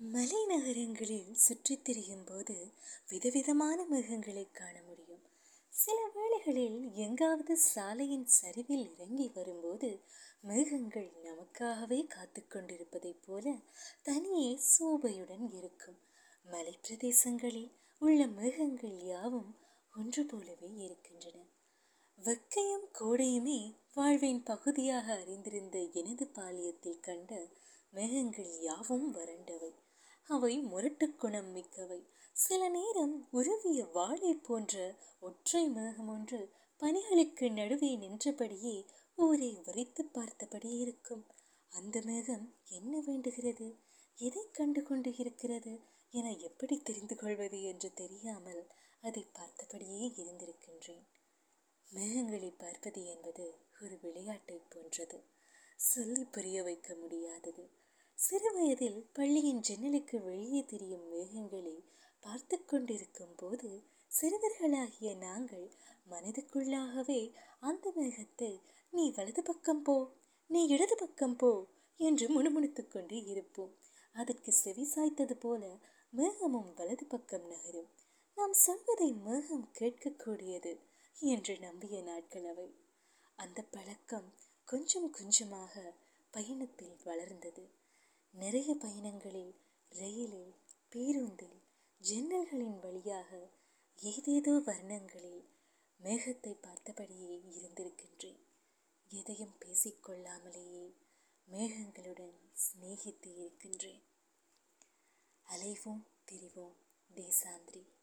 மலை நகரங்களில் சுற்றித் திரியும் போது விதவிதமான மிருகங்களை காண முடியும். சில வேளைகளில் எங்காவது சாலையின் சரிவில் இறங்கி வரும்போது மிருகங்கள் நமக்காகவே காத்து கொண்டிருப்பதைப் போல தனியே சோபையுடன் இருக்கும். மலைப்பிரதேசங்களில் உள்ள மிருகங்கள் யாவும் ஒன்று போலவே இருக்கின்றன. வெக்கையும் கோடையுமே வாழ்வின் பகுதியாக அறிந்திருந்த எனது பாலியத்தில் கண்ட மேகங்கள் யாவும் வறண்டவை. அவை முரட்டு குணம் மிக்கவை. சில நேரம் உருவிய வாழை போன்ற ஒற்றை மேகம் ஒன்று பனிகளுக்கு நடுவே நின்றபடியே ஊரை விரித்து பார்த்தபடி இருக்கும். அந்த மேகம் என்ன வேண்டுகிறது? எதை கண்டு கொண்டு இருக்கிறது என எப்படி தெரிந்து கொள்வது என்று தெரியாமல் அதை பார்த்தபடியே இருந்திருக்கின்றேன். மேகங்களை பார்ப்பது என்பது ஒரு விளையாட்டை போன்றது. சொல்லி புரிய வைக்க முடியாதது. சிறு வயதில் பள்ளியின் ஜன்னலுக்கு வெளியே தெரியும் மேகங்களை பார்த்து கொண்டிருக்கும் போது சிறுவர்களாகிய நாங்கள் மனதுக்குள்ளாகவே அந்த மேகத்தை நீ வலது பக்கம் போ நீ இடது பக்கம் போ என்று முணுமுணுத்து கொண்டு இருப்போம். அதற்கு செவி சாய்த்தது போல மேகமும் வலது பக்கம் நகரும். நாம் சொல்வதை மேகம் கேட்கக்கூடியது என்று நம்பிய நாட்கள் அவை. அந்த பழக்கம் கொஞ்சம் கொஞ்சமாக பயணத்தில் வளர்ந்தது. நிறைய பயணங்களில் ரயிலில் பேருந்தில் ஜன்னல்களின் வழியாக ஏதேதோ வர்ணங்களில் மேகத்தை பார்த்தபடியே இருந்திருக்கின்றேன். எதையும் பேசிக்கொள்ளாமலேயே மேகங்களுடன் சிநேகித்து இருக்கின்றேன். அலைவோம் திரிவோம் தேசாந்திரி.